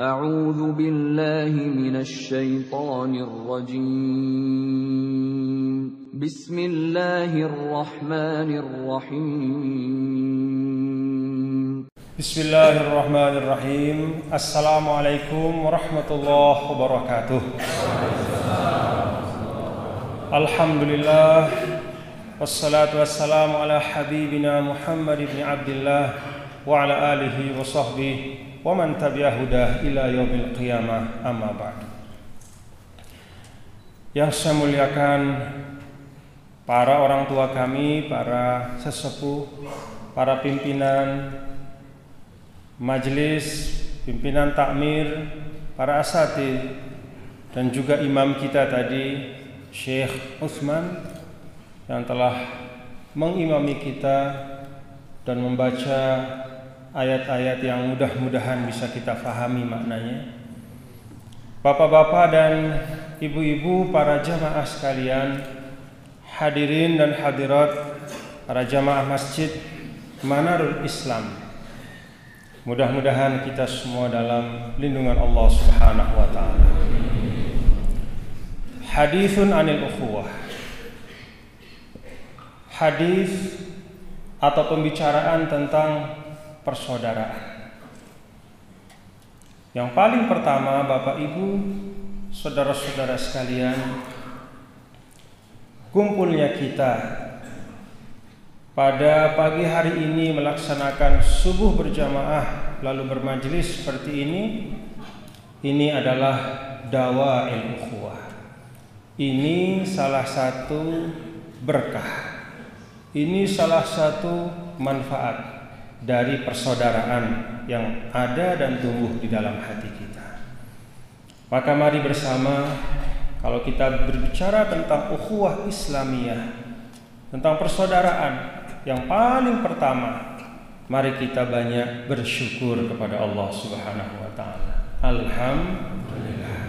أعوذ بالله من الشيطان الرجيم. بسم الله الرحمن الرحيم. بسم الله الرحمن الرحيم. السلام عليكم ورحمة الله وبركاته. الحمد لله والصلاة والسلام على حبيبنا محمد بن عبد الله وعلى آله وصحبه wa man tabi'ahudah ila yaumil qiyamah amma ba'du. Yang saya muliakan para orang tua kami, para sesepuh, para pimpinan majelis, pimpinan takmir, para asatid dan juga imam kita tadi Syekh Utsman yang telah mengimami kita dan membaca ayat-ayat yang mudah-mudahan bisa kita fahami maknanya. Bapak-bapak dan ibu-ibu para jamaah sekalian, hadirin dan hadirat para jamaah masjid Manarul Islam. Mudah-mudahan kita semua dalam lindungan Allah Subhanahu wa taala. Hadithun anil ukhuwah. Hadis atau pembicaraan tentang persaudaraan. Yang paling pertama, Bapak Ibu, saudara-saudara sekalian, kumpulnya kita pada pagi hari ini melaksanakan subuh berjamaah lalu bermajelis seperti ini ini adalah dawa ukhuwah. Ini salah satu berkah. Ini salah satu manfaat dari persaudaraan yang ada dan tumbuh di dalam hati kita. Maka mari bersama kalau kita berbicara tentang ukhuwah Islamiyah, tentang persaudaraan, yang paling pertama mari kita banyak bersyukur kepada Allah Subhanahu wa taala. Alhamdulillah.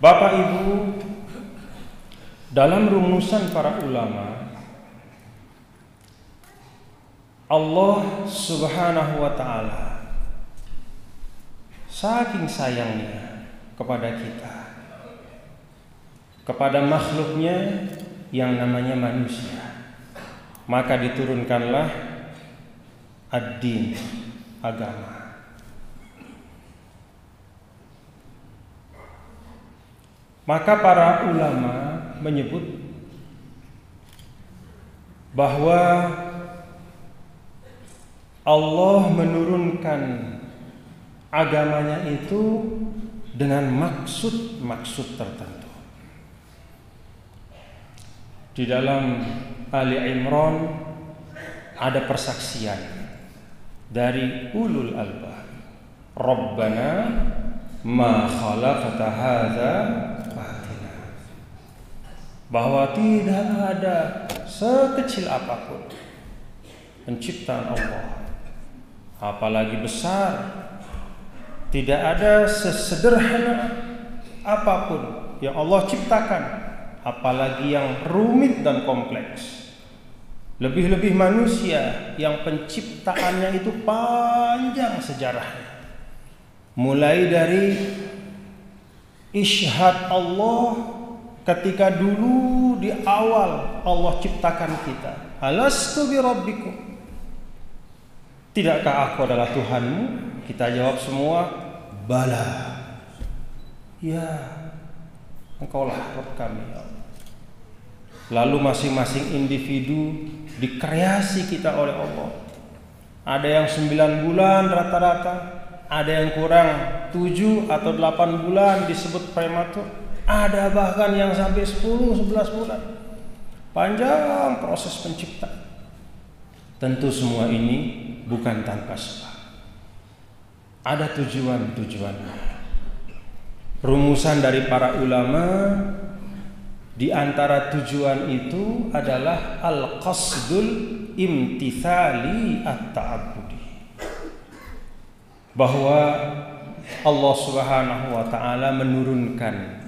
Bapak Ibu, dalam rumusan para ulama Allah Subhanahu wa taala. Saking sayangnya kepada kita kepada makhluknya yang namanya manusia maka diturunkanlah ad-din agama. Maka para ulama menyebut bahwa Allah menurunkan agamanya itu dengan maksud-maksud tertentu. Di dalam Ali Imran ada persaksian dari ulul albab. Rabbana ma khalaqta hadza. Bahwa tidak ada sekecil apa pun penciptaan Allah apalagi besar. Tidak ada sesederhana apa pun yang Allah ciptakan. Apalagi yang rumit dan kompleks. Lebih-lebih manusia yang penciptaannya itu panjang sejarahnya. Mulai dari isyhad Allah ketika dulu di awal Allah ciptakan kita. Alastu bi rabbikum Tidakkah aku adalah Tuhanmu? Kita jawab semua, bala. Ya, engkaulah Rabb kami. Lalu masing-masing individu dikreasi kita oleh Allah. Ada yang sembilan bulan rata-rata, ada yang kurang tujuh atau delapan bulan disebut prematur, ada bahkan yang sampai sepuluh sebelas bulan. Panjang proses penciptaan. Tentu semua ini bukan tanpa sebab. Ada tujuan-tujuannya. Rumusan dari para ulama di antara tujuan itu adalah al-qasdul imtithali at-ta'abbudi. Bahwa Allah Subhanahu wa taala menurunkan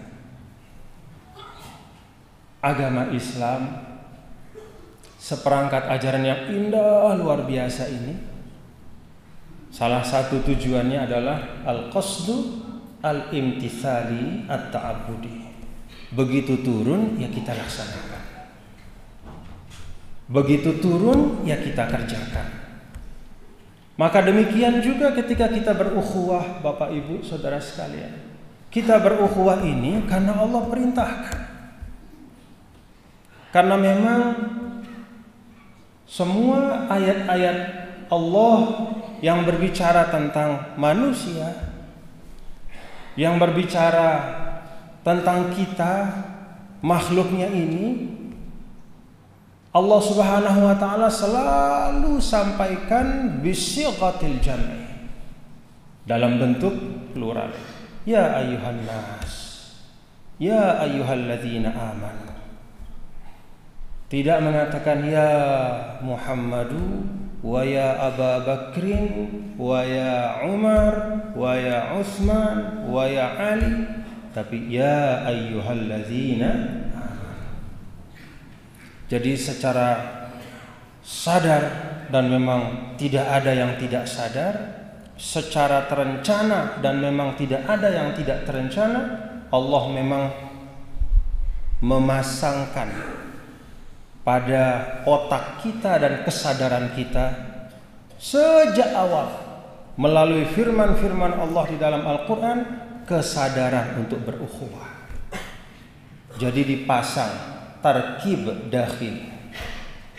agama Islam seperangkat ajaran yang indah luar biasa ini Salah satu tujuannya adalah al-qasdu al-imtithali at-ta'abbudi. Begitu turun ya kita laksanakan. Begitu turun ya kita kerjakan. Maka demikian juga ketika kita berukhuwah Bapak Ibu Saudara sekalian. Kita berukhuwah ini karena Allah perintahkan. Karena memang semua ayat-ayat Allah yang berbicara tentang manusia, yang berbicara tentang kita, makhluknya ini, Allah Subhanahu wa taala selalu sampaikan bisighatil jam'i dalam bentuk plural. Ya ayuhan nas. Ya ayyuhalladzina amanu. Tidak mengatakan ya Muhammadu wa ya Aba Bakrin wa ya Umar wa ya Utsman wa ya Ali. Tapi ya ayyuhalladzina jadi secara sadar dan memang tidak ada yang tidak sadar secara terencana dan memang tidak ada yang tidak terencana Allah memang memasangkan pada otak kita dan kesadaran kita sejak awal melalui firman-firman Allah di dalam Al-Qur'an kesadaran untuk berukhuwah. Jadi dipasang tarkib dakhil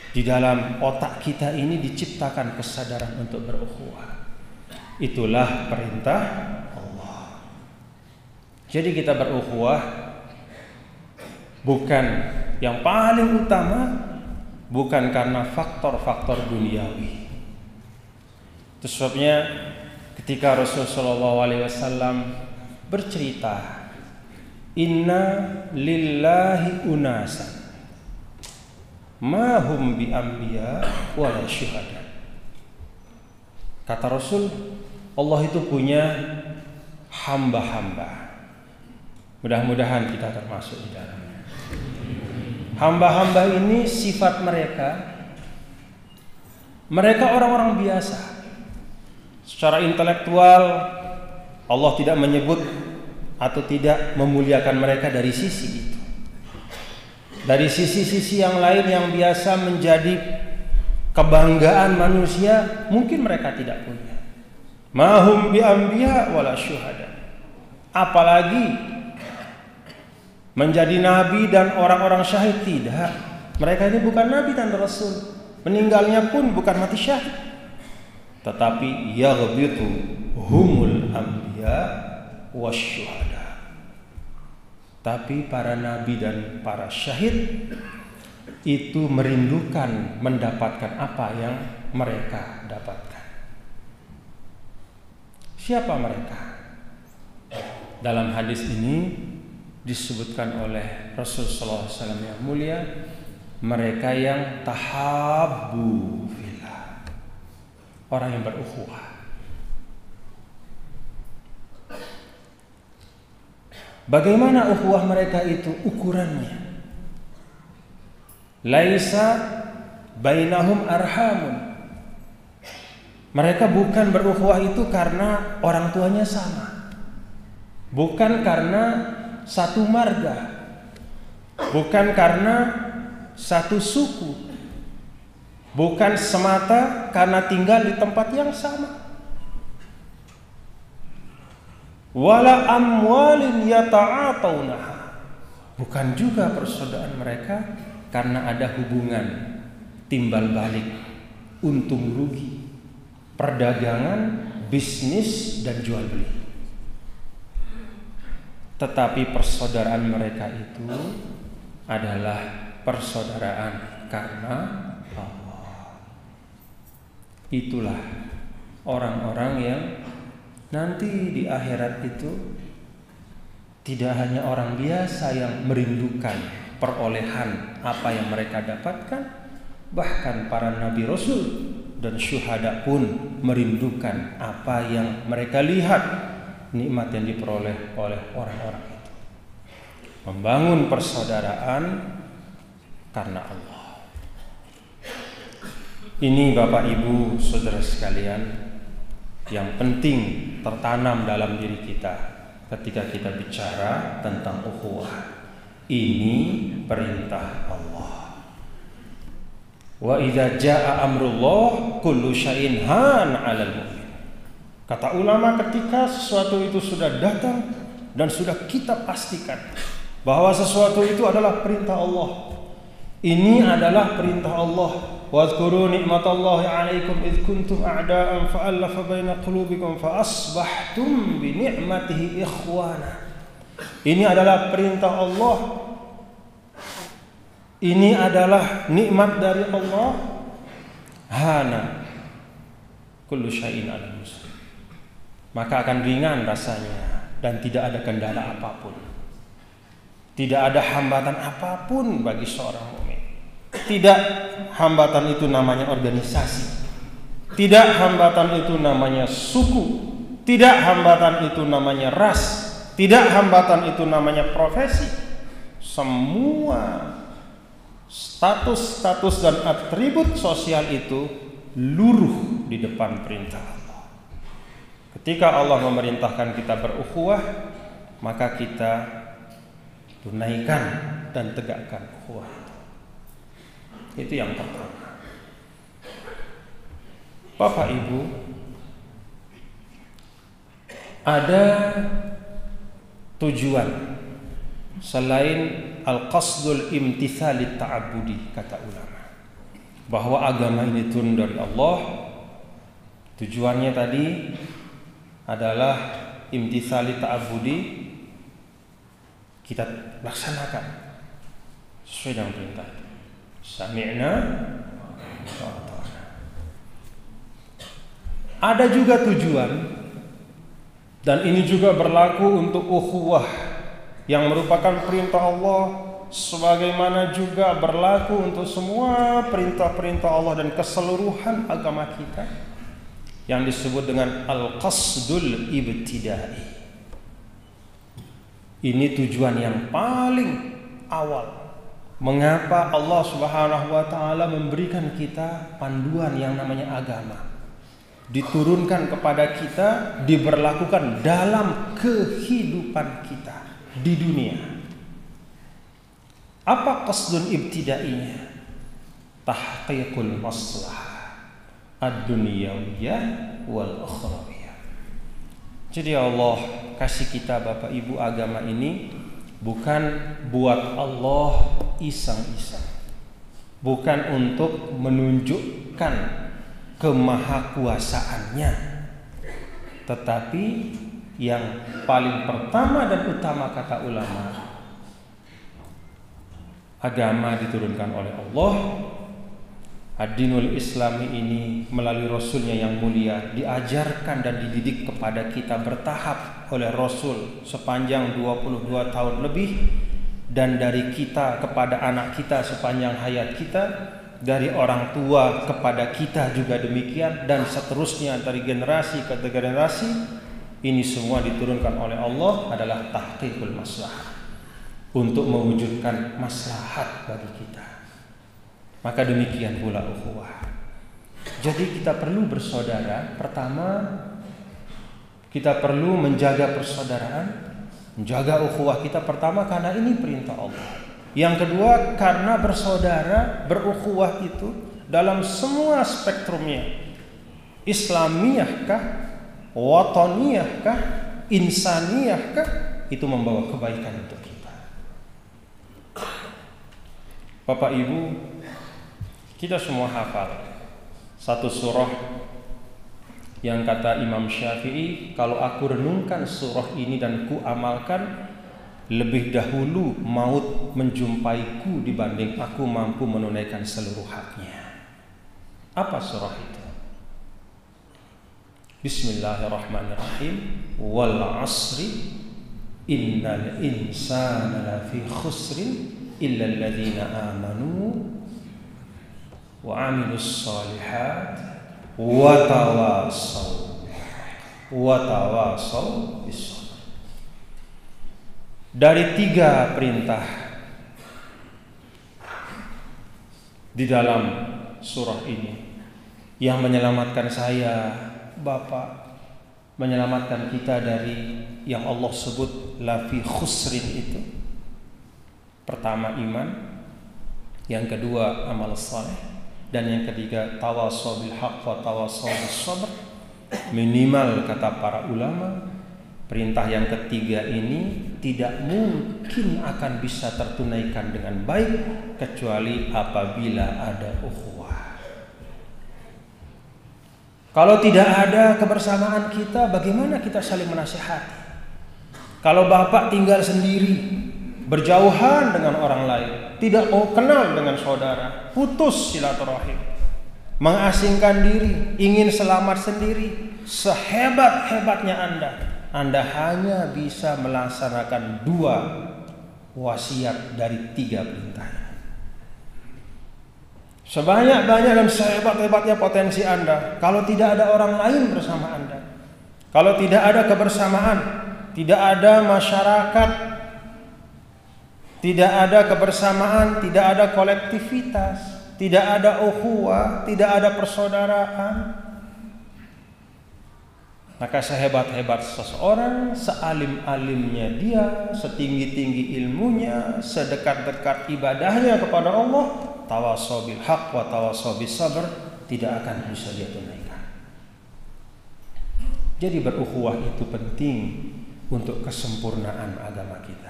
di dalam otak kita ini diciptakan kesadaran untuk berukhuwah. Itulah perintah Allah. Jadi kita berukhuwah bukan yang paling utama bukan karena faktor-faktor duniawi. Itu sebabnya ketika Rasulullah SAW bercerita, Inna lillahi unasan mahum bi ambiya wala syuhada. Kata Rasul, Allah itu punya hamba-hamba. Mudah-mudahan kita termasuk di dalamnya. Hamba-hamba ini sifat mereka mereka orang-orang biasa. Secara intelektual Allah tidak menyebut atau tidak memuliakan mereka dari sisi itu. Dari sisi-sisi yang lain yang biasa menjadi kebanggaan manusia, mungkin mereka tidak punya. Mahum bi wala syuhada. Apalagi menjadi nabi dan orang-orang syahid tidak. Mereka ini bukan nabi dan rasul. Meninggalnya pun bukan mati syahid. Tetapi yaghbitu humul anbiya wasyuhada. Tapi para nabi dan para syahid itu merindukan mendapatkan apa yang mereka dapatkan. Siapa mereka? Dalam hadis ini disebutkan oleh Rasulullah SAW yang mulia mereka yang tahabu fillah orang yang berukhuwah Bagaimana ukhuwah mereka itu ukurannya? Laisa bainahum arhamun. Mereka bukan berukhuwah itu karena orang tuanya sama. Bukan karena satu marga. Bukan karena satu suku. Bukan semata karena tinggal di tempat yang sama. Wala amwalin yata'atawnaha. Bukan juga persaudaraan mereka karena ada hubungan timbal balik, untung rugi, perdagangan, bisnis dan jual beli. Tetapi persaudaraan mereka itu adalah persaudaraan karena Allah. Itulah orang-orang yang nanti di akhirat itu tidak hanya orang biasa yang merindukan perolehan apa yang mereka dapatkan, bahkan para nabi rasul dan syuhada pun merindukan apa yang mereka lihat nikmat yang diperoleh oleh orang-orang itu. Membangun persaudaraan karena Allah. Ini Bapak Ibu Saudara sekalian yang penting tertanam dalam diri kita ketika kita bicara tentang ukhuwah. Ini perintah Allah. Wa idza jaa amrullah kullu syai'in han 'alal mu'min. Kata ulama ketika sesuatu itu sudah datang dan sudah kita pastikan bahwa sesuatu itu adalah perintah Allah. Ini adalah perintah Allah. Wadhkuru ni'matallahi 'alaikum id kuntum a'da'an fa'alafa baina qulubikum fa asbahtum bi ni'matihi ikhwana. Ini adalah perintah Allah. Ini adalah nikmat dari Allah. Hana kullu syai'in 'alal muslim. Maka akan ringan rasanya dan tidak ada kendala apa pun. Tidak ada hambatan apa pun bagi seorang mukmin. Tidak hambatan itu namanya organisasi. Tidak hambatan itu namanya suku. Tidak hambatan itu namanya ras. Tidak hambatan itu namanya profesi. Semua status-status dan atribut sosial itu luruh di depan perintah. Ketika Allah memerintahkan kita berukhuwah, maka kita tunaikan dan tegakkan ukhuwah itu. Yang pertama. Bapak Ibu, ada tujuan selain al-qasdul imtithali ta'abudi kata ulama. Bahwa agama ini turun dari Allah. Tujuannya tadi adalah imtithali ta'abudi kita laksanakan sesuai dengan perintah. Sami'na. Ada juga tujuan dan ini juga berlaku untuk ukhuwah yang merupakan perintah Allah sebagaimana juga berlaku untuk semua perintah-perintah Allah dan keseluruhan agama kita yang disebut dengan al-qasdul ibtidai. Ini tujuan yang paling awal Mengapa Allah Subhanahu wa taala memberikan kita panduan yang namanya agama? Diturunkan kepada kita, diberlakukan dalam kehidupan kita di dunia. Apa qasdun ibtidainya? Tahqiqul maslahah ad-dunyawiyah wal ukhrawiyah. Jadi Allah kasih kita Bapak Ibu agama ini bukan buat Allah iseng-iseng. Bukan untuk menunjukkan kemahakuasaannya. Tetapi yang paling pertama dan utama kata ulama agama diturunkan oleh Allah Ad-dinul Islami ini melalui Rasulnya yang mulia diajarkan dan dididik kepada kita bertahap oleh Rasul sepanjang 22 tahun lebih dan dari kita kepada anak kita sepanjang hayat kita dari orang tua kepada kita juga demikian dan seterusnya dari generasi ke generasi. Ini semua diturunkan oleh Allah adalah tahqiqul maslahah untuk mewujudkan maslahat bagi kita maka demikian pula ukhuwah. Jadi kita perlu bersaudara. Pertama, kita perlu menjaga persaudaraan, menjaga ukhuwah kita pertama karena ini perintah Allah. Yang kedua, karena bersaudara, berukhuwah itu dalam semua spektrumnya. Islamiyahkah, wataniyahkah, insaniyahkah itu membawa kebaikan untuk kita. Bapak Ibu, kita semua hafal satu surah yang kata Imam Syafi'i, kalau aku renungkan surah ini dan ku amalkan, lebih dahulu maut menjumpaiku dibanding aku mampu menunaikan seluruh haknya. Apa surah itu? Bismillahirrahmanirrahim. Wal asri innal insana lafi khusrin illa alladhina amanu salihat wa tawasaw wa tawasaw dari tiga perintah di dalam surah ini yang menyelamatkan saya, Bapak, menyelamatkan kita dari yang Allah sebut lafi khusrin itu. Pertama iman, yang kedua amal saleh, dan yang ketiga tawasaw bil haqq wa tawasaw bis sabr. Minimal kata para ulama, perintah yang ketiga ini tidak mungkin akan bisa tertunaikan dengan baik kecuali apabila ada ukhuwah. Kalau tidak ada kebersamaan kita, bagaimana kita saling menasihati? Kalau bapak tinggal sendiri, berjauhan dengan orang lain, tidak mau kenal dengan saudara, putus silaturahim, mengasingkan diri, ingin selamat sendiri, sehebat-hebatnya Anda, Anda hanya bisa melaksanakan dua wasiat dari tiga perintah. Sebanyak-banyak dan sehebat-hebatnya potensi Anda, kalau tidak ada orang lain bersama Anda, kalau tidak ada kebersamaan, tidak ada masyarakat, tidak ada kebersamaan, tidak ada kolektivitas, tidak ada ukhuwah, tidak ada persaudaraan, maka sehebat-hebat seseorang, sealim-alimnya dia, setinggi-tinggi ilmunya, sedekat-dekat ibadahnya kepada Allah, tawasaw bil haq wa tawasaw bis sabr tidak akan bisa dia tunaikan. Jadi berukhuwah itu penting untuk kesempurnaan agama kita.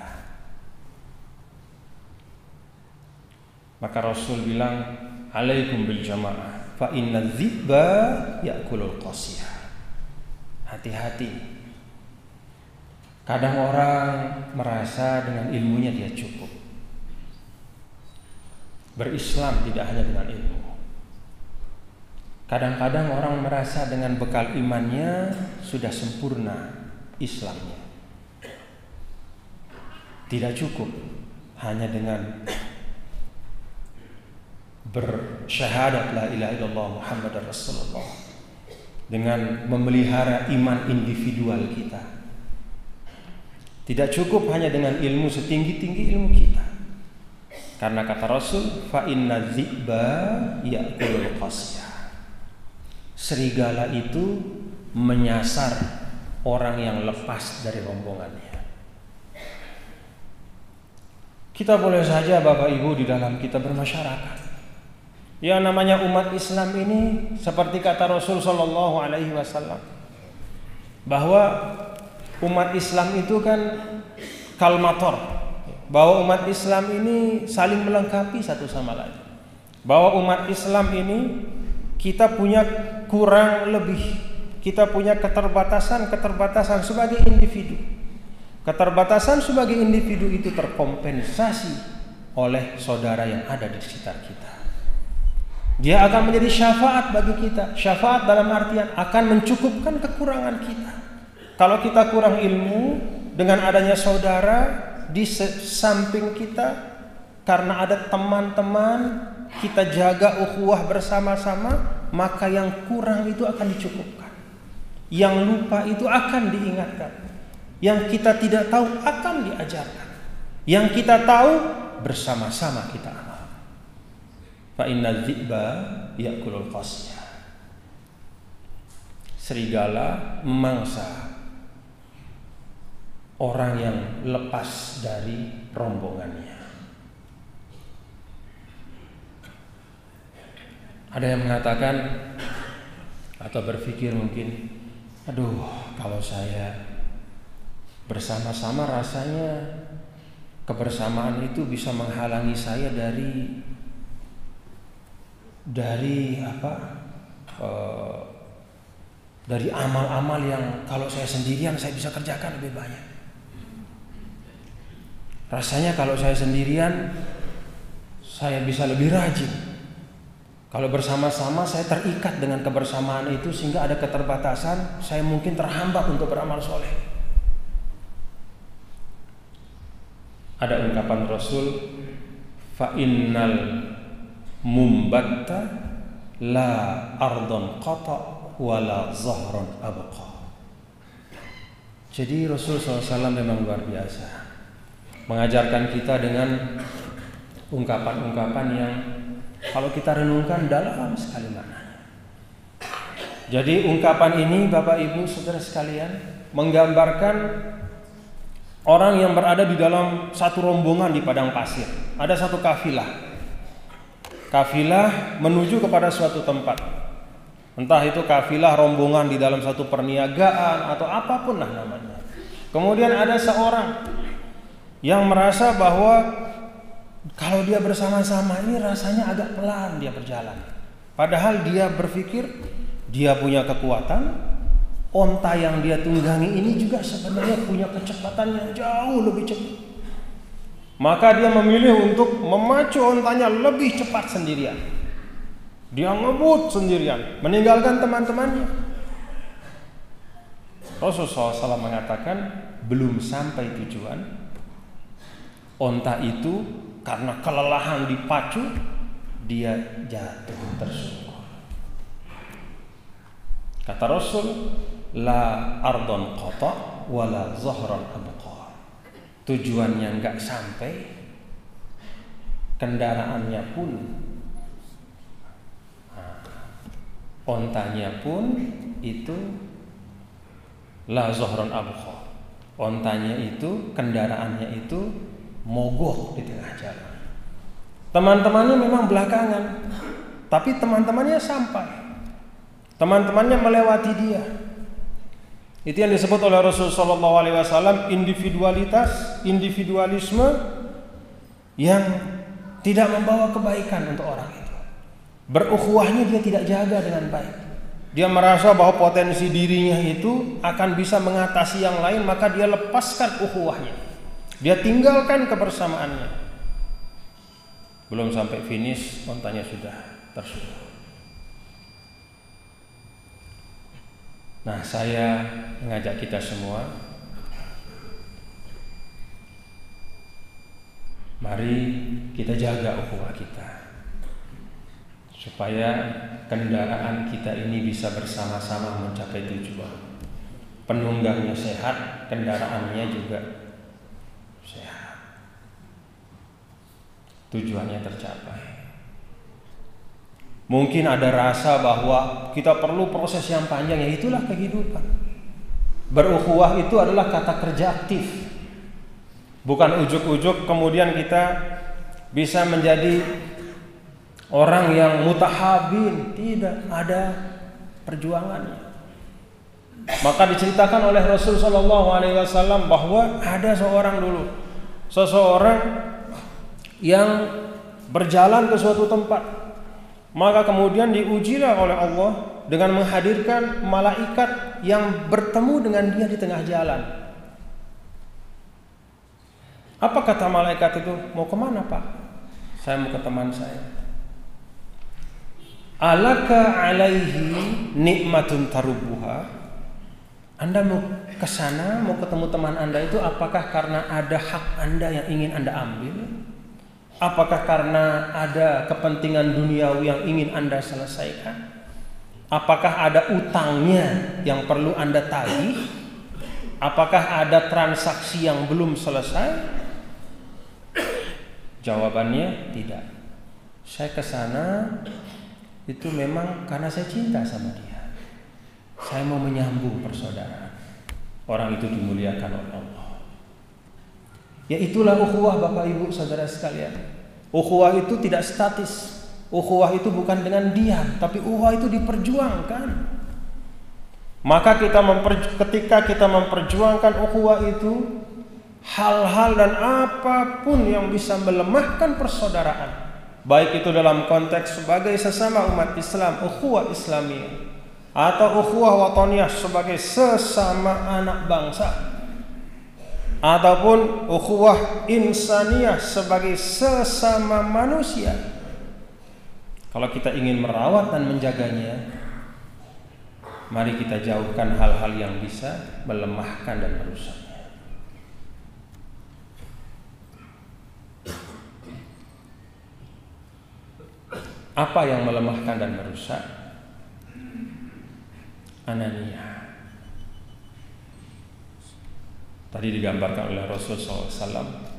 Maka Rasul bilang, "Alaikum bil jamaah, fa inna dzibba ya'kulul qasiyah." Hati-hati. Kadang orang merasa dengan ilmunya dia cukup. Berislam tidak hanya dengan ilmu. Kadang-kadang orang merasa dengan bekal imannya sudah sempurna Islamnya. Tidak cukup hanya dengan bersyahadat la ilaha illallah Muhammad Rasulullah dengan memelihara iman individual kita. Tidak cukup hanya dengan ilmu setinggi-tinggi ilmu kita. Karena kata Rasul, fa inna dziba ya'kulul qasya. Serigala itu menyasar orang yang lepas dari rombongannya. Kita boleh saja Bapak Ibu di dalam kita bermasyarakat. Yang namanya umat Islam ini seperti kata Rasul Shallallahu Alaihi Wasallam bahwa umat Islam itu kan kalmator, bahwa umat Islam ini saling melengkapi satu sama lain, bahwa umat Islam ini kita punya kurang lebih, kita punya keterbatasan keterbatasan sebagai individu, keterbatasan sebagai individu itu terkompensasi oleh saudara yang ada di sekitar kita. Dia akan menjadi syafaat bagi kita. Syafaat dalam artian akan mencukupkan kekurangan kita. Kalau kita kurang ilmu, dengan adanya saudara di samping kita, karena ada teman-teman, kita jaga ukhuwah bersama-sama, maka yang kurang itu akan dicukupkan. Yang lupa itu akan diingatkan. Yang kita tidak tahu akan diajarkan. Yang kita tahu bersama-sama kita fa inna dziba ya'kulul qasya. Serigala memangsa orang yang lepas dari rombongannya. Ada yang mengatakan atau berpikir mungkin aduh kalau saya bersama-sama rasanya kebersamaan itu bisa menghalangi saya dari dari apa uh, dari amal-amal yang kalau saya sendirian saya bisa kerjakan lebih banyak. Rasanya kalau saya sendirian saya bisa lebih rajin. Kalau bersama-sama saya terikat dengan kebersamaan itu sehingga ada keterbatasan, saya mungkin terhambat untuk beramal soleh. Ada ungkapan Rasul, fa innal mumbatta la ardon qata wala zahron abqa. Jadi Rasul SAW memang luar biasa mengajarkan kita dengan ungkapan-ungkapan yang kalau kita renungkan dalam sekali maknanya. Jadi ungkapan ini Bapak Ibu Saudara sekalian menggambarkan orang yang berada di dalam satu rombongan di padang pasir. Ada satu kafilah. Kafilah menuju kepada suatu tempat. Entah itu kafilah rombongan di dalam satu perniagaan atau apa pun lah namanya. Kemudian ada seorang yang merasa bahwa kalau dia bersama-sama ini rasanya agak pelan dia berjalan. Padahal dia berpikir dia punya kekuatan, onta yang dia tunggangi ini juga sebenarnya punya kecepatan yang jauh lebih cepat. Maka dia memilih untuk memacu ontanya lebih cepat sendirian. Dia ngebut sendirian, meninggalkan teman-temannya. Rasulullah SAW mengatakan belum sampai tujuan, onta itu karena kelelahan dipacu, dia jatuh tersungkur. Kata Rasul, la ardon qata wala zahran abqa. Tujuannya nggak sampai, kendaraannya pun, nah, ontanya pun itu la zahran abqa. Ontanya itu, kendaraannya itu mogok di tengah jalan. Teman-temannya memang belakangan, tapi teman-temannya sampai. Teman-temannya melewati dia. Itu yang disebut oleh Rasulullah SAW individualitas, individualisme yang tidak membawa kebaikan untuk orang itu. Berukhuwahnya dia tidak jaga dengan baik. Dia merasa bahwa potensi dirinya itu akan bisa mengatasi yang lain, maka dia lepaskan ukhuwahnya. Dia tinggalkan kebersamaannya. Belum sampai finish, kontanya sudah tersudah. Nah, saya mengajak kita semua Mari kita jaga ukhuwah kita supaya kendaraan kita ini bisa bersama-sama mencapai tujuan. Penunggangnya sehat, kendaraannya juga sehat. Tujuannya tercapai. Mungkin ada rasa bahwa kita perlu proses yang panjang, ya itulah kehidupan. Berukhuwah itu adalah kata kerja aktif. Bukan ujuk-ujuk kemudian kita bisa menjadi orang yang mutahabin, tidak ada perjuangannya. Maka diceritakan oleh Rasul Shallallahu Alaihi Wasallam bahwa ada seorang dulu, seseorang yang berjalan ke suatu tempat, maka kemudian diujilah oleh Allah dengan menghadirkan malaikat yang bertemu dengan dia di tengah jalan. Apa kata malaikat itu? Mau ke mana pak? Saya mau ke teman saya. Alaka alaihi nikmatun tarubuha. Anda mau ke sana, mau ketemu teman Anda itu apakah karena ada hak Anda yang ingin Anda ambil? Apakah karena ada kepentingan duniawi yang ingin Anda selesaikan? Apakah ada utangnya yang perlu Anda tagih? Apakah ada transaksi yang belum selesai? Jawabannya tidak. Saya ke sana itu memang karena saya cinta sama dia. Saya mau menyambung persaudaraan. Orang itu dimuliakan oleh Allah. Ya itulah ukhuwah Bapak Ibu Saudara sekalian. Ukhuwah itu tidak statis. Ukhuwah itu bukan dengan diam, tapi ukhuwah itu diperjuangkan. Maka kita memper, ketika kita memperjuangkan ukhuwah itu hal-hal dan apa pun yang bisa melemahkan persaudaraan, baik itu dalam konteks sebagai sesama umat Islam, ukhuwah Islamiyah atau ukhuwah watoniyah sebagai sesama anak bangsa ataupun ukhuwah insaniyah sebagai sesama manusia. Kalau kita ingin merawat dan menjaganya, mari kita jauhkan hal-hal yang bisa melemahkan dan merusaknya. Apa yang melemahkan dan merusak? Anania. Tadi digambarkan oleh Rasul SAW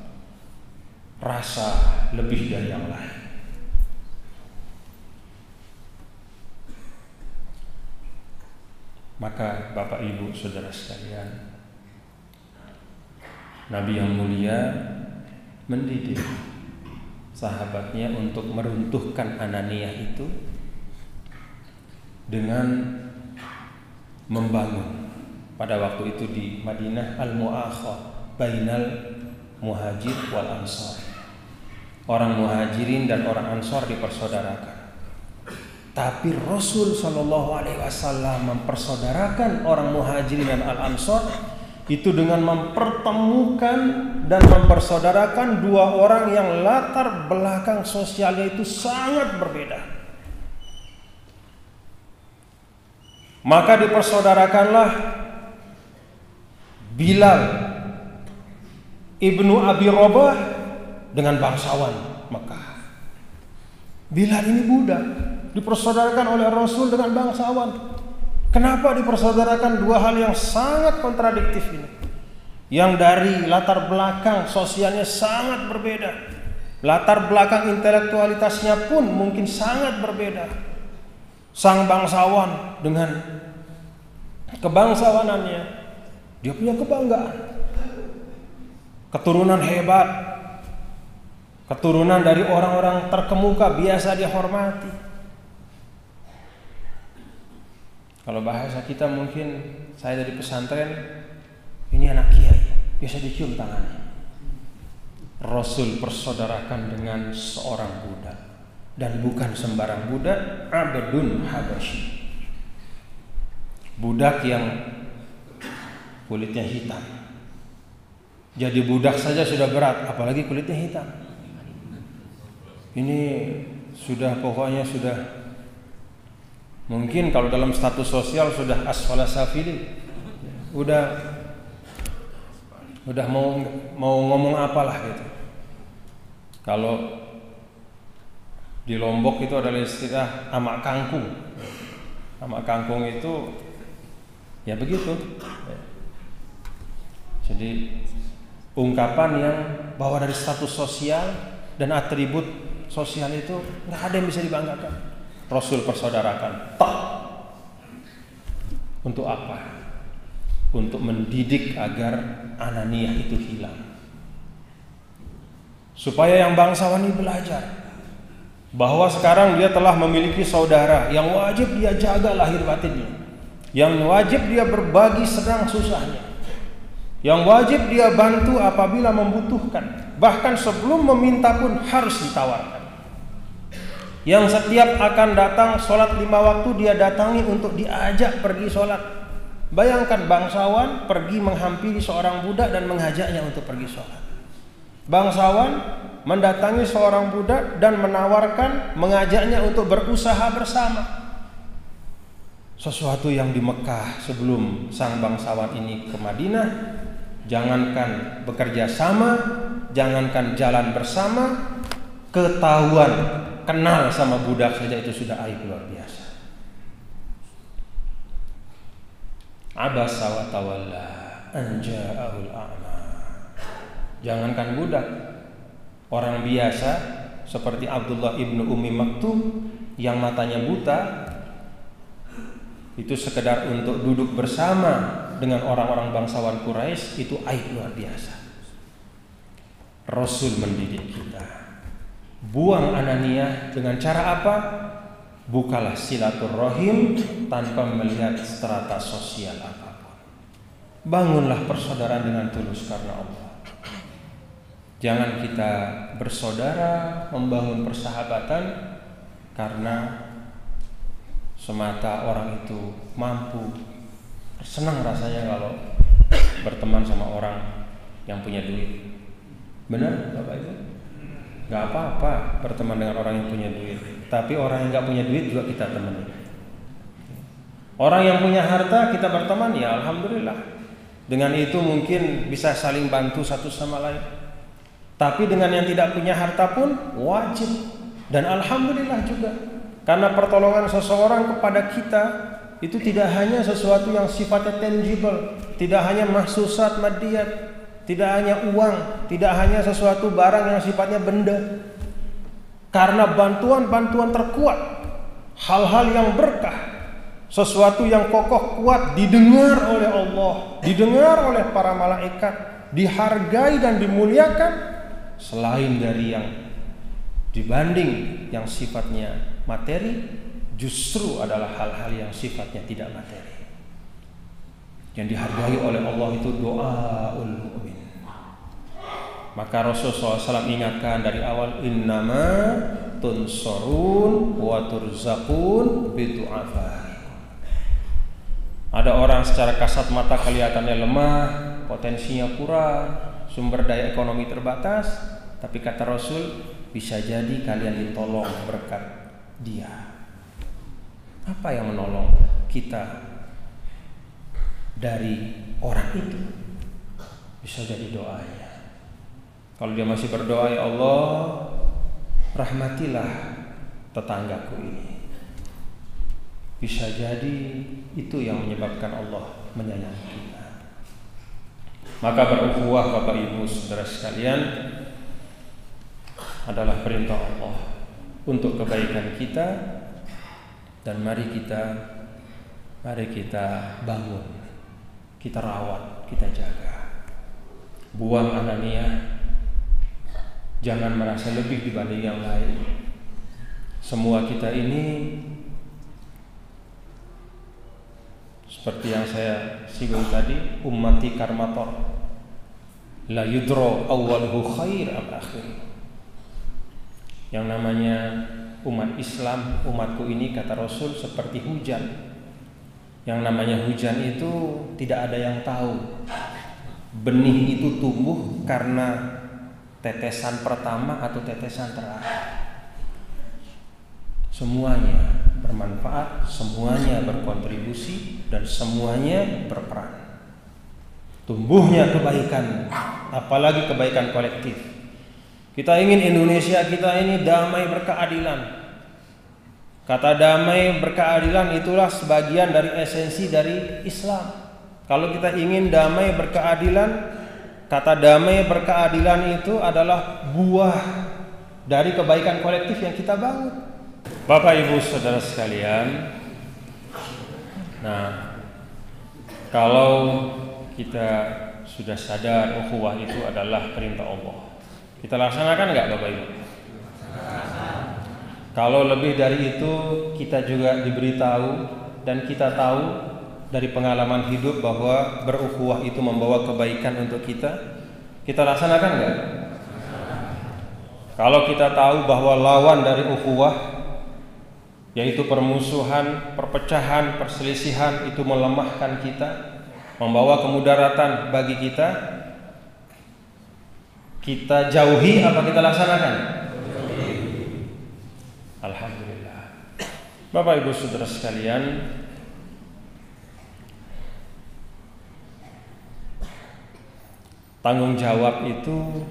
Rasa lebih dari yang lain. Maka Bapak Ibu Saudara sekalian, Nabi yang mulia mendidik sahabatnya untuk meruntuhkan Ananiah itu dengan membangun pada waktu itu di Madinah al-mu'akhah bainal muhajir wal ansar. Orang muhajirin dan orang ansar dipersaudarakan. Tapi Rasul Shallallahu Alaihi Wasallam mempersaudarakan orang muhajirin dan al ansor itu dengan mempertemukan dan mempersaudarakan dua orang yang latar belakang sosialnya itu sangat berbeda. Maka dipersaudarakanlah Bilal ibnu Abi Robah dengan bangsawan Mekah. Bilal ini budak dipersaudarakan oleh Rasul dengan bangsawan. Kenapa dipersaudarakan dua hal yang sangat kontradiktif ini? Yang dari latar belakang sosialnya sangat berbeda. Latar belakang intelektualitasnya pun mungkin sangat berbeda. Sang bangsawan dengan kebangsawanannya, dia punya kebanggaan. Keturunan hebat, keturunan dari orang-orang terkemuka biasa dihormati. Kalau bahasa kita mungkin saya dari pesantren ini anak kiai, biasa dicium tangannya. Rasul persaudarakan dengan seorang budak dan bukan sembarang budak, Abdun Habasyi. Budak yang kulitnya hitam. Jadi budak saja sudah berat, apalagi kulitnya hitam. Ini sudah pokoknya sudah mungkin kalau dalam status sosial sudah asfala safili. Udah udah mau mau ngomong apalah gitu. Kalau di Lombok itu adalah istilah amak kangkung. Amak kangkung itu ya begitu. Jadi ungkapan yang bahwa dari status sosial dan atribut sosial itu nggak ada yang bisa dibanggakan. Rasul persaudarakan. Tak. Untuk apa? Untuk mendidik agar Ananiah itu hilang. Supaya yang bangsawan ini belajar bahwa sekarang dia telah memiliki saudara yang wajib dia jaga lahir batinnya. Yang wajib dia berbagi sedang susahnya. Yang wajib dia bantu apabila membutuhkan. Bahkan sebelum meminta pun harus ditawarkan. Yang setiap akan datang sholat lima waktu dia datangi untuk diajak pergi sholat. Bayangkan bangsawan pergi menghampiri seorang budak dan mengajaknya untuk pergi sholat. Bangsawan mendatangi seorang budak dan menawarkan mengajaknya untuk berusaha bersama. Sesuatu yang di Mekah sebelum sang bangsawan ini ke Madinah, jangankan bekerja sama, jangankan jalan bersama, ketahuan kenal sama budak saja itu sudah aib luar biasa. Abasa wa tawalla anja'ahul a'ma. Jangankan budak, orang biasa seperti Abdullah ibnu Umi Maktum yang matanya buta itu sekedar untuk duduk bersama dengan orang-orang bangsawan Quraisy itu aib luar biasa. Rasul mendidik kita. Buang Anania dengan cara apa? Bukalah silaturahim tanpa melihat strata sosial apa pun. Bangunlah persaudaraan dengan tulus karena Allah. Jangan kita bersaudara membangun persahabatan karena semata orang itu mampu senang rasanya kalau berteman sama orang yang punya duit. Benar, Bapak Ibu? Gak apa-apa berteman dengan orang yang punya duit. Tapi orang yang gak punya duit juga kita temani. Orang yang punya harta kita berteman ya Alhamdulillah. Dengan itu mungkin bisa saling bantu satu sama lain. Tapi dengan yang tidak punya harta pun wajib dan alhamdulillah juga. Karena pertolongan seseorang kepada kita itu tidak hanya sesuatu yang sifatnya tangible, tidak hanya mahsusat madiyat, tidak hanya uang, tidak hanya sesuatu barang yang sifatnya benda. Karena bantuan-bantuan terkuat, hal-hal yang berkah sesuatu yang kokoh kuat didengar oleh Allah, didengar oleh para malaikat, dihargai dan dimuliakan selain dari yang dibanding yang sifatnya materi justru adalah hal-hal yang sifatnya tidak materi. Yang dihargai oleh Allah itu doaul mukmin. Maka Rasulullah SAW ingatkan dari awal innama tunsorun wa turzakun bidu'afa. Ada orang secara kasat mata kelihatannya lemah, potensinya kurang, sumber daya ekonomi terbatas, tapi kata Rasul bisa jadi kalian ditolong berkat dia. Apa yang menolong kita dari orang itu? Bisa jadi doanya. Kalau dia masih berdoa, ya Allah, rahmatilah tetanggaku ini. Bisa jadi itu yang menyebabkan Allah menyayangi kita. Maka berukhuwah Bapak Ibu Saudara sekalian adalah perintah Allah untuk kebaikan kita dan mari kita mari kita bangun, kita rawat, kita jaga. Buang anania. Jangan merasa lebih dibanding yang lain. Semua kita ini seperti yang saya singgung tadi ummati karmator la yudro awalhu khair am akhir yang namanya umat Islam umatku ini kata Rasul seperti hujan yang namanya hujan itu tidak ada yang tahu benih itu tumbuh karena tetesan pertama atau tetesan terakhir semuanya bermanfaat, semuanya berkontribusi dan semuanya berperan. Tumbuhnya kebaikan, apalagi kebaikan kolektif. Kita ingin Indonesia kita ini damai berkeadilan. Kata damai berkeadilan itulah sebagian dari esensi dari Islam. Kalau kita ingin damai berkeadilan, kata damai berkeadilan itu adalah buah dari kebaikan kolektif yang kita bangun. Bapak Ibu Saudara sekalian, nah kalau kita sudah sadar ukhuwah itu adalah perintah Allah, kita laksanakan nggak Bapak Ibu? Kalau lebih dari itu kita juga diberitahu dan kita tahu dari pengalaman hidup bahwa berukhuwah itu membawa kebaikan untuk kita, kita laksanakan nggak? Kalau kita tahu bahwa lawan dari ukhuwah yaitu permusuhan, perpecahan, perselisihan itu melemahkan kita, membawa kemudaratan bagi kita. Kita jauhi apa kita laksanakan? Alhamdulillah. Bapak Ibu Saudara sekalian, tanggung jawab itu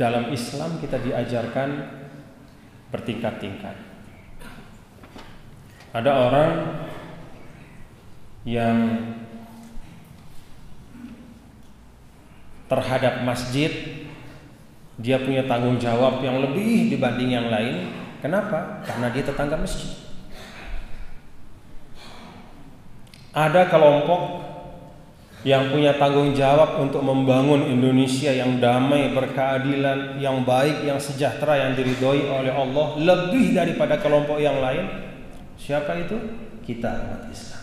dalam Islam kita diajarkan bertingkat-tingkat. Ada orang yang terhadap masjid dia punya tanggung jawab yang lebih dibanding yang lain. Kenapa? Karena dia tetangga masjid. Ada kelompok yang punya tanggung jawab untuk membangun Indonesia yang damai, berkeadilan, yang baik, yang sejahtera, yang diridhoi oleh Allah lebih daripada kelompok yang lain. Siapa itu? Kita umat Islam.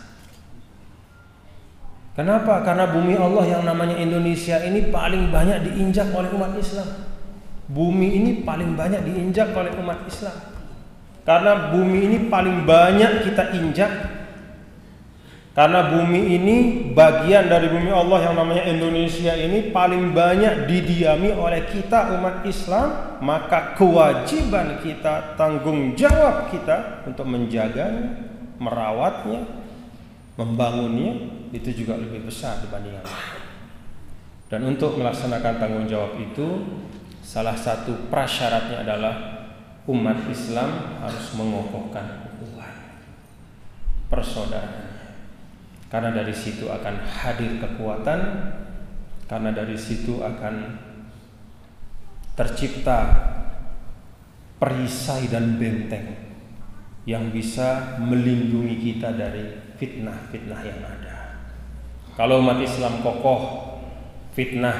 Kenapa? Karena bumi Allah yang namanya Indonesia ini paling banyak diinjak oleh umat Islam. Bumi ini paling banyak diinjak oleh umat Islam. Karena bumi ini paling banyak kita injak karena bumi ini bagian dari bumi Allah yang namanya Indonesia ini paling banyak didiami oleh kita umat Islam, maka kewajiban kita, tanggung jawab kita untuk menjaganya, merawatnya, membangunnya itu juga lebih besar dibanding yang lain. Dan untuk melaksanakan tanggung jawab itu, salah satu prasyaratnya adalah umat Islam harus mengokohkan kekuatan persaudaraan. Karena dari situ akan hadir kekuatan, karena dari situ akan tercipta perisai dan benteng yang bisa melindungi kita dari fitnah-fitnah yang ada. Kalau umat Islam kokoh fitnah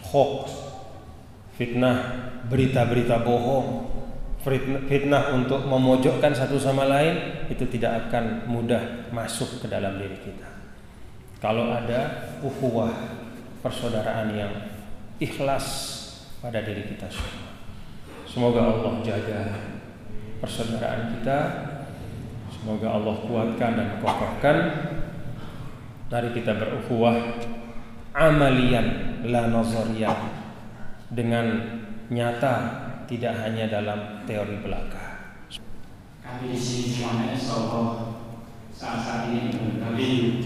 hoax, fitnah berita-berita bohong, fitnah untuk memojokkan satu sama lain itu tidak akan mudah masuk ke dalam diri kita. Kalau ada uhuwah persaudaraan yang ikhlas pada diri kita semua. Semoga Allah jaga persaudaraan kita. Semoga Allah kuatkan dan kokohkan Mari kita berukhuwah amalian la nazariyan dengan nyata tidak hanya dalam teori belaka. Kami di sini semuanya Solo saat saat ini kami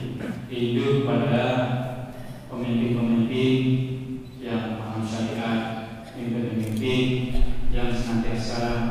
rindu pada pemimpin-pemimpin yang paham syariat, pemimpin-pemimpin yang senantiasa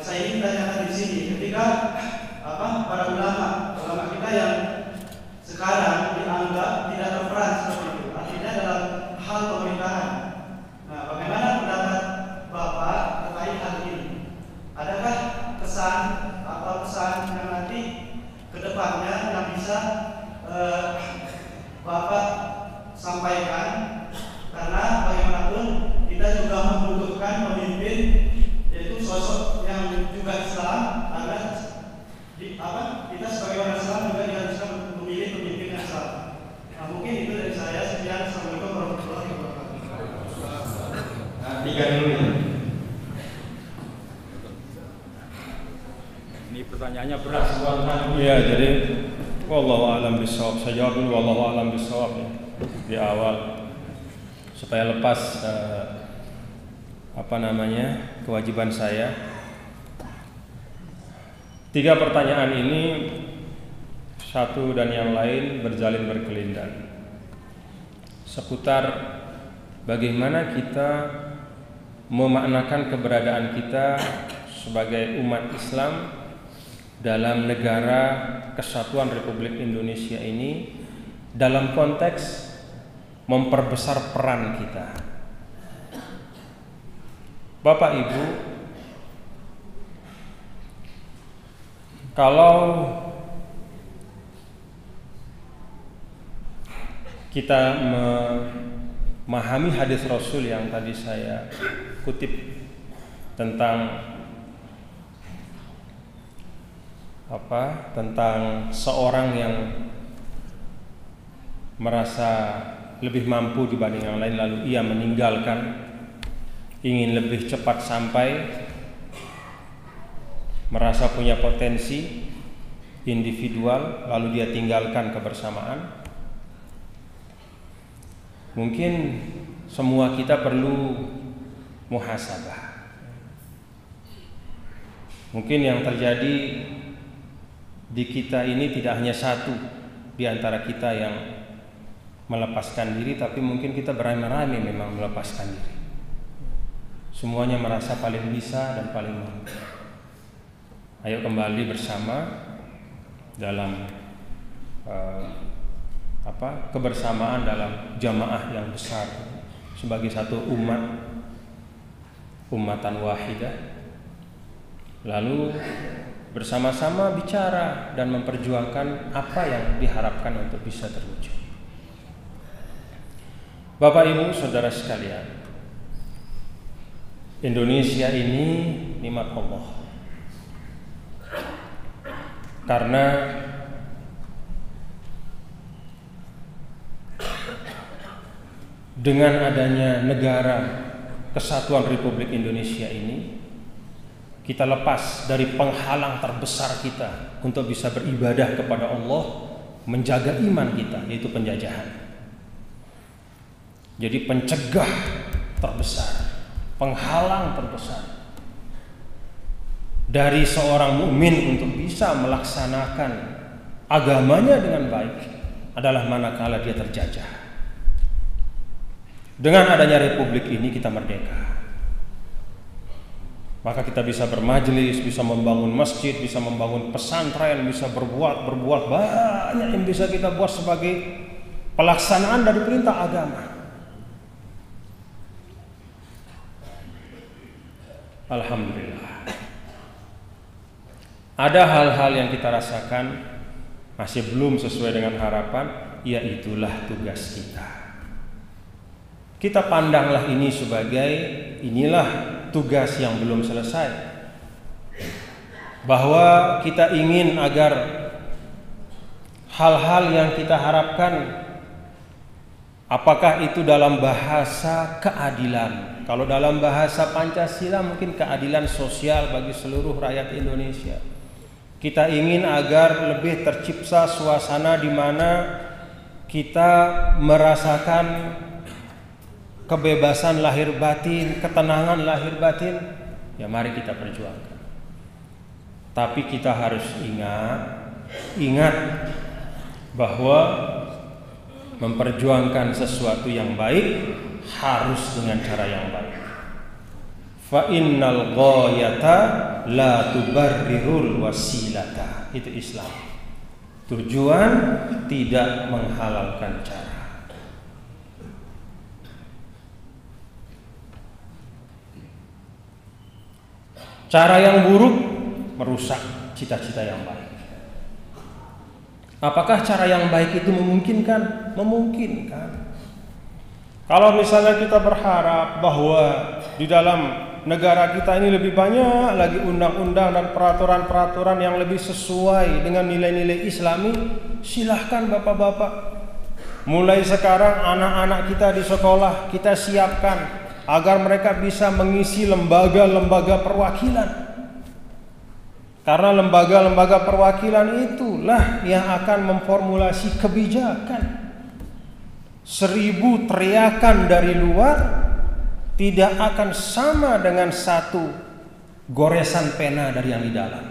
Nah saya ingin tanyakan di sini ketika saya. Tiga pertanyaan ini satu dan yang lain berjalin berkelindan seputar bagaimana kita memaknakan keberadaan kita sebagai umat Islam dalam negara kesatuan Republik Indonesia ini dalam konteks memperbesar peran kita. Bapak Ibu kalau kita memahami hadis Rasul yang tadi saya kutip tentang apa tentang seorang yang merasa lebih mampu dibanding yang lain lalu ia meninggalkan ingin lebih cepat sampai merasa punya potensi individual lalu dia tinggalkan kebersamaan Mungkin semua kita perlu muhasabah. Mungkin yang terjadi di kita ini tidak hanya satu di antara kita yang melepaskan diri, tapi mungkin kita beramai-ramai memang melepaskan diri. Semuanya merasa paling bisa dan paling mampu. Ayo kembali bersama dalam uh, apa kebersamaan dalam jamaah yang besar sebagai satu umat umatan wahidah. Lalu bersama-sama bicara dan memperjuangkan apa yang diharapkan untuk bisa terwujud. Bapak Ibu Saudara sekalian Indonesia ini nikmat Allah karena dengan adanya negara kesatuan Republik Indonesia ini kita lepas dari penghalang terbesar kita untuk bisa beribadah kepada Allah menjaga iman kita yaitu penjajahan. Jadi pencegah terbesar penghalang terbesar dari seorang mukmin untuk bisa melaksanakan agamanya dengan baik adalah manakala dia terjajah dengan adanya republik ini kita merdeka. Maka kita bisa bermajelis, bisa membangun masjid, bisa membangun pesantren, bisa berbuat berbuat banyak yang bisa kita buat sebagai pelaksanaan dari perintah agama. Alhamdulillah. Ada hal-hal yang kita rasakan masih belum sesuai dengan harapan, ya itulah tugas kita. Kita pandanglah ini sebagai inilah tugas yang belum selesai. Bahwa kita ingin agar hal-hal yang kita harapkan apakah itu dalam bahasa keadilan. Kalau dalam bahasa Pancasila mungkin keadilan sosial bagi seluruh rakyat Indonesia. Kita ingin agar lebih tercipta suasana di mana kita merasakan kebebasan lahir batin, ketenangan lahir batin, ya mari kita perjuangkan. Tapi kita harus ingat, ingat bahwa memperjuangkan sesuatu yang baik harus dengan cara yang baik. Fa innal ghayata la tubarrirul wasilata. Itu Islam. Tujuan tidak menghalalkan cara. Cara yang buruk merusak cita-cita yang baik. Apakah cara yang baik itu memungkinkan? Memungkinkan. Kalau misalnya kita berharap bahwa di dalam negara kita ini lebih banyak lagi undang-undang dan peraturan-peraturan yang lebih sesuai dengan nilai-nilai Islami, silahkan bapak-bapak. Mulai sekarang anak-anak kita di sekolah kita siapkan agar mereka bisa mengisi lembaga-lembaga perwakilan. Karena lembaga-lembaga perwakilan itulah yang akan memformulasi kebijakan. Seribu teriakan dari luar tidak akan sama dengan satu goresan pena dari yang di dalam.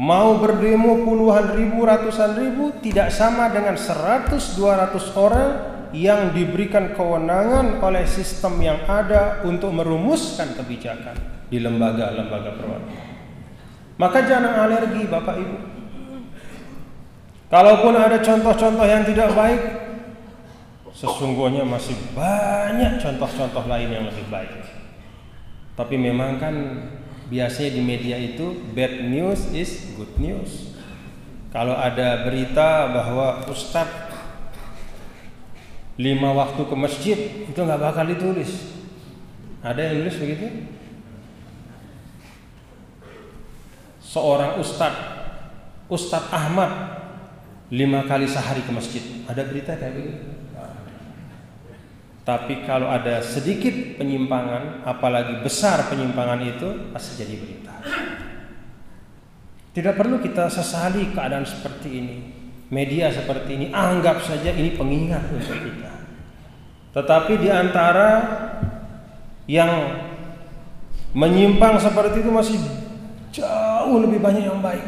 mau berdemo puluhan ribu, ratusan ribu tidak sama dengan 100 200 orang yang diberikan kewenangan oleh sistem yang ada untuk merumuskan kebijakan di lembaga-lembaga perwakilan. Maka jangan alergi Bapak Ibu. Kalaupun ada contoh-contoh yang tidak baik, sesungguhnya masih banyak contoh-contoh lain yang lebih baik. Tapi memang kan biasanya di media itu bad news is good news. Kalau ada berita bahwa Ustadz lima waktu ke masjid itu nggak bakal ditulis. Ada yang nulis begitu? Seorang ustadz, Ustadz Ahmad lima kali sehari ke masjid. Ada berita kayak begitu? Tapi kalau ada sedikit penyimpangan, apalagi besar penyimpangan itu, pasti jadi berita. Tidak perlu kita sesali keadaan seperti ini. Media seperti ini, anggap saja ini pengingat untuk kita. Tetapi di antara yang menyimpang seperti itu masih jauh lebih banyak yang baik.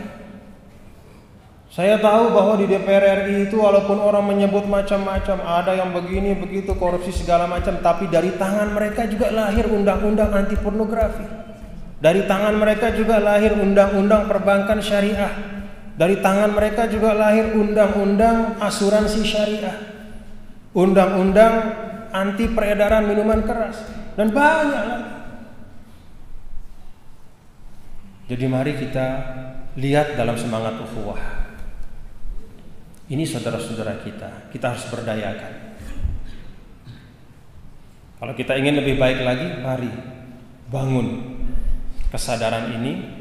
Saya tahu bahwa di DPR RI itu walaupun orang menyebut macam-macam, ada yang begini, begitu, korupsi segala macam, tapi dari tangan mereka juga lahir undang-undang anti pornografi. Dari tangan mereka juga lahir undang-undang perbankan syariah. Dari tangan mereka juga lahir undang-undang asuransi syariah. Undang-undang anti peredaran minuman keras dan banyak lagi. Jadi mari kita lihat dalam semangat ukhuwah. Ini saudara-saudara kita, kita harus berdayakan. Kalau kita ingin lebih baik lagi, mari bangun kesadaran ini.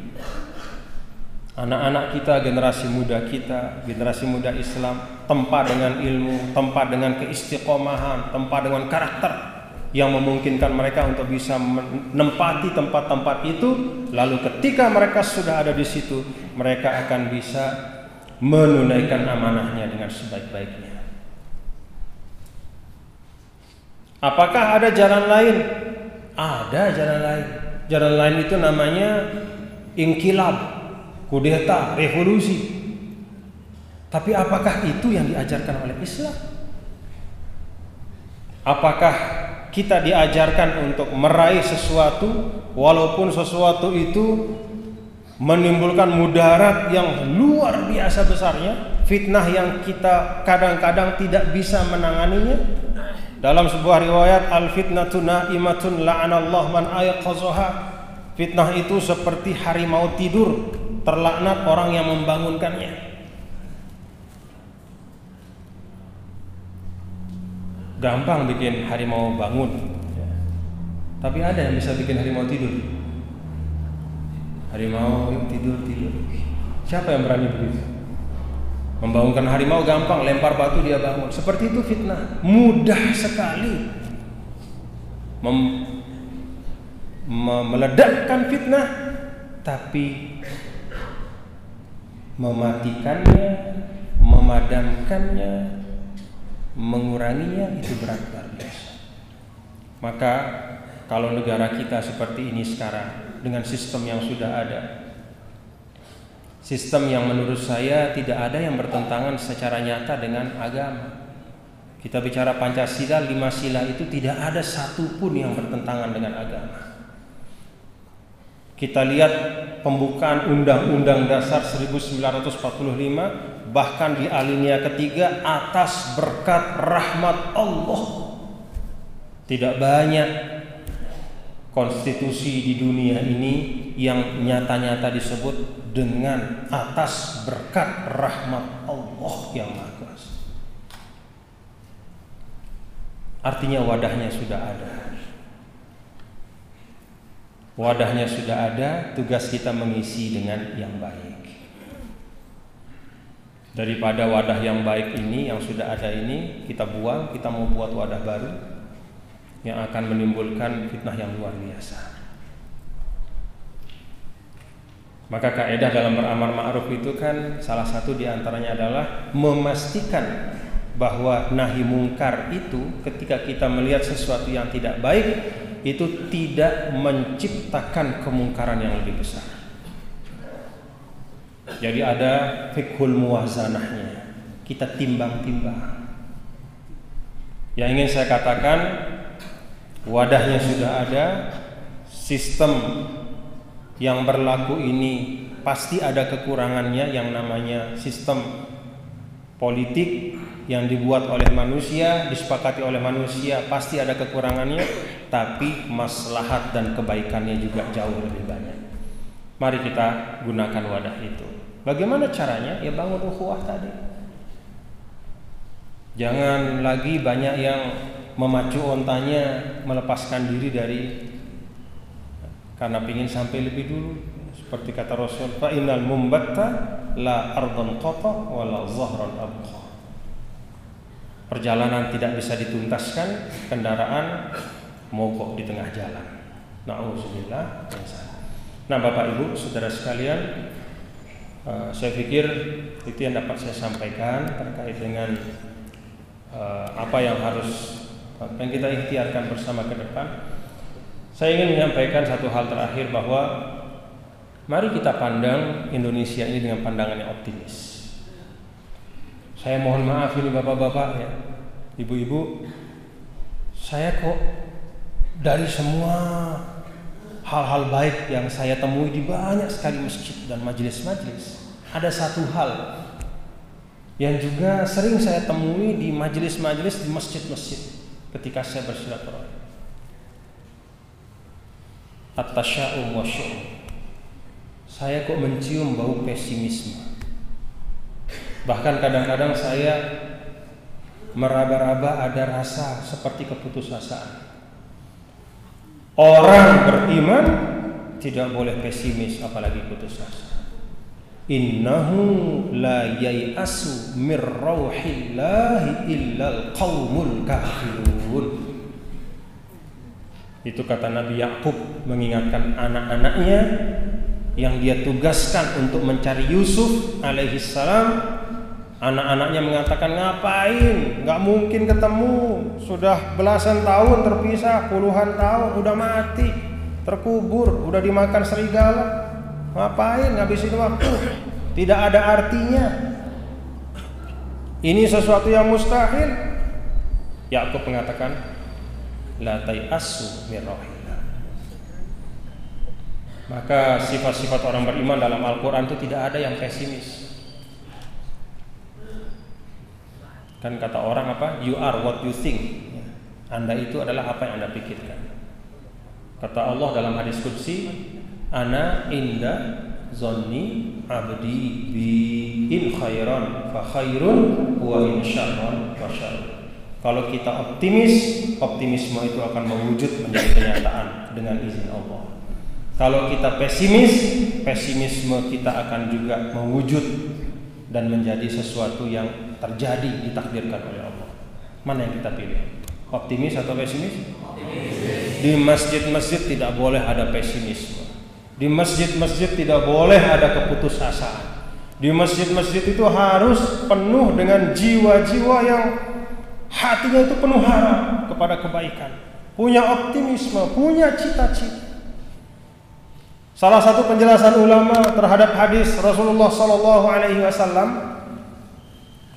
Anak-anak kita, generasi muda kita, generasi muda Islam, tempat dengan ilmu, tempat dengan keistiqomahan, tempat dengan karakter yang memungkinkan mereka untuk bisa menempati tempat-tempat itu. Lalu ketika mereka sudah ada di situ, mereka akan bisa menunaikan amanahnya dengan sebaik-baiknya. Apakah ada jalan lain? Ada jalan lain. Jalan lain itu namanya inkilab, kudeta, revolusi. Tapi apakah itu yang diajarkan oleh Islam? Apakah kita diajarkan untuk meraih sesuatu walaupun sesuatu itu menimbulkan mudarat yang luar biasa besarnya, fitnah yang kita kadang-kadang tidak bisa menanganinya. Dalam sebuah riwayat al fitnatu naimatun la'anallah man ayqazaha. Fitnah itu seperti harimau tidur, terlaknat orang yang membangunkannya. Gampang bikin harimau bangun. Tapi ada yang bisa bikin harimau tidur. Harimau tidur tidur. Siapa yang berani begitu? Membangunkan harimau gampang, lempar batu dia bangun. Seperti itu fitnah, mudah sekali. Mem me- meledakkan fitnah, tapi mematikannya, memadamkannya, menguranginya itu berat biasa. Maka kalau negara kita seperti ini sekarang dengan sistem yang sudah ada, sistem yang menurut saya tidak ada yang bertentangan secara nyata dengan agama. Kita bicara Pancasila, lima sila itu tidak ada satupun yang bertentangan dengan agama. Kita lihat pembukaan Undang-Undang Dasar 1945 bahkan di alinea ketiga atas berkat rahmat Allah. Tidak banyak konstitusi di dunia ini yang nyata-nyata disebut dengan atas berkat rahmat Allah yang Maha Kuasa. Artinya wadahnya sudah ada. Wadahnya sudah ada, tugas kita mengisi dengan yang baik. Daripada wadah yang baik ini yang sudah ada ini kita buang, kita mau buat wadah baru yang akan menimbulkan fitnah yang luar biasa. Maka kaidah dalam beramar ma'ruf itu kan salah satu di antaranya adalah memastikan bahwa nahi mungkar itu ketika kita melihat sesuatu yang tidak baik itu tidak menciptakan kemungkaran yang lebih besar. Jadi ada fikhul muwazanahnya. Kita timbang-timbang. Yang ingin saya katakan wadahnya sudah ada, sistem yang berlaku ini pasti ada kekurangannya yang namanya sistem politik yang dibuat oleh manusia, disepakati oleh manusia, pasti ada kekurangannya, tapi maslahat dan kebaikannya juga jauh lebih banyak. Mari kita gunakan wadah itu. Bagaimana caranya? Ya bangun ukhuwah tadi. Jangan lagi banyak yang memacu ontanya melepaskan diri dari karena ingin sampai lebih dulu. Seperti kata Rasul fa innal mumbatta la ardhan qata wa la zahran abqa. Perjalanan tidak bisa dituntaskan kendaraan mogok di tengah jalan. Na'udzubillah nah Bapak Ibu saudara sekalian uh, saya pikir itu yang dapat saya sampaikan terkait dengan uh, apa yang harus yang kita ikhtiarkan bersama ke depan. Saya ingin menyampaikan satu hal terakhir bahwa mari kita pandang Indonesia ini dengan pandangan yang optimis. Saya mohon maaf ini bapak-bapak ya, ibu-ibu, saya kok dari semua hal-hal baik yang saya temui di banyak sekali masjid dan majelis-majelis, ada satu hal yang juga sering saya temui di majelis-majelis di masjid-masjid ketika saya bersilaturahmi at-tasya'um wa Saya kok mencium bau pesimisme. Bahkan kadang-kadang saya meraba-raba ada rasa seperti keputusasaan. Orang beriman tidak boleh pesimis apalagi putus asa. Innahu la yai'asu mir rauhillahi illal qaumul kafirun. Itu kata Nabi Yakub mengingatkan anak-anaknya yang dia tugaskan untuk mencari Yusuf alaihi salam. Anak-anaknya mengatakan ngapain? Gak mungkin ketemu. Sudah belasan tahun terpisah, puluhan tahun, udah mati, terkubur, udah dimakan serigala. Ngapain ngabisin waktu? Tidak ada artinya. Ini sesuatu yang mustahil. Yakub mengatakan, la tayasu min Maka sifat-sifat orang beriman dalam Al-Quran itu tidak ada yang pesimis. Kan kata orang apa? You are what you think. Anda itu adalah apa yang Anda pikirkan. Kata Allah dalam hadis Qudsi, Ana inda zonni abdi bi in khairan fa khairun wa in syarran fa syarrun. Kalau kita optimis, optimisme itu akan mewujud menjadi kenyataan dengan izin Allah. Kalau kita pesimis, pesimisme kita akan juga mewujud dan menjadi sesuatu yang terjadi ditakdirkan oleh Allah. Mana yang kita pilih? Optimis atau pesimis? Di masjid-masjid tidak boleh ada pesimisme. Di masjid-masjid tidak boleh ada keputusasaan. Di masjid-masjid itu harus penuh dengan jiwa-jiwa yang hatinya itu penuh harap kepada kebaikan, punya optimisme, punya cita-cita. Salah satu penjelasan ulama terhadap hadis Rasulullah Sallallahu Alaihi Wasallam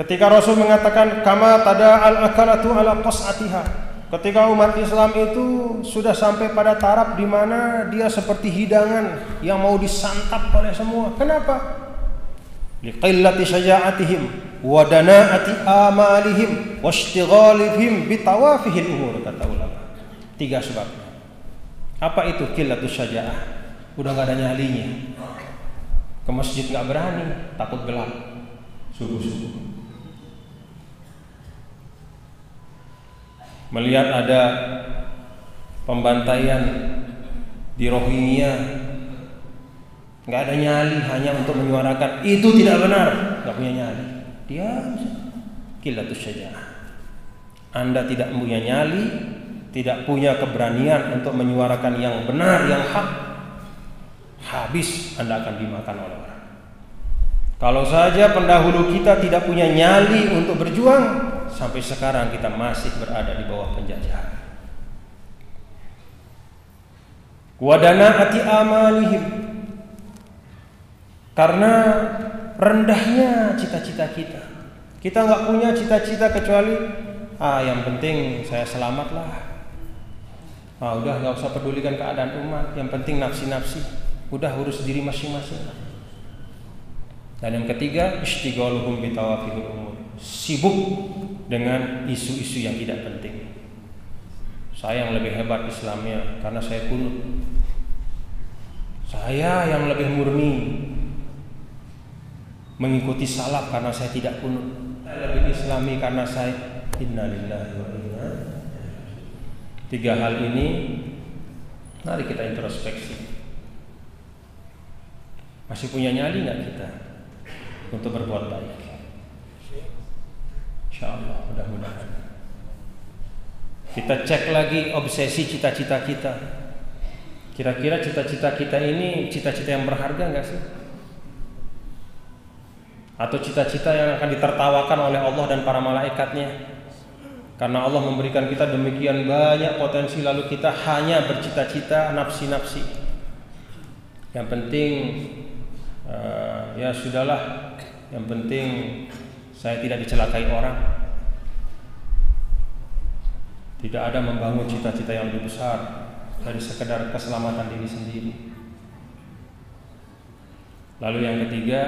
ketika Rasul mengatakan kama tada al akalatu ala qas'atiha Ketika umat Islam itu sudah sampai pada taraf di mana dia seperti hidangan yang mau disantap oleh semua. Kenapa? liqillati syaja'atihim wa dana'ati amalihim wa ishtighalihim bitawafihil umur kata ulama. Tiga sebab. Apa itu qillatu syaja'ah? Udah nggak ada nyalinya. Ke masjid nggak berani, takut gelap. Subuh-subuh. Melihat ada pembantaian di Rohingya nggak ada nyali hanya untuk menyuarakan itu tidak benar nggak punya nyali dia kilatus saja. Anda tidak punya nyali tidak punya keberanian untuk menyuarakan yang benar yang hak habis anda akan dimakan oleh orang. Kalau saja pendahulu kita tidak punya nyali untuk berjuang sampai sekarang kita masih berada di bawah penjajahan. Wadana ati amalihim. Karena rendahnya cita-cita kita. Kita nggak punya cita-cita kecuali ah yang penting saya selamat lah. Ah udah nggak usah pedulikan keadaan umat, yang penting nafsi-nafsi. Udah urus diri masing-masing. Dan yang ketiga, istighaluhum bitawafihul umur. Sibuk dengan isu-isu yang tidak penting. Saya yang lebih hebat Islamnya karena saya kunut. Saya yang lebih murni mengikuti salaf karena saya tidak kunut. Lebih islami karena saya innalillahi wa inna Tiga hal ini mari kita introspeksi. Masih punya nyali nggak kita untuk berbuat baik? Insya Allah mudah-mudahan. Kita cek lagi obsesi cita-cita kita. Kira-kira cita-cita kita ini cita-cita yang berharga nggak sih? Atau cita-cita yang akan ditertawakan oleh Allah dan para malaikatnya? Karena Allah memberikan kita demikian banyak potensi lalu kita hanya bercita-cita nafsi-nafsi. Yang penting uh, ya sudahlah. Yang penting saya tidak dicelakai orang. Tidak ada membangun cita-cita yang lebih besar dari sekedar keselamatan diri sendiri. Lalu yang ketiga,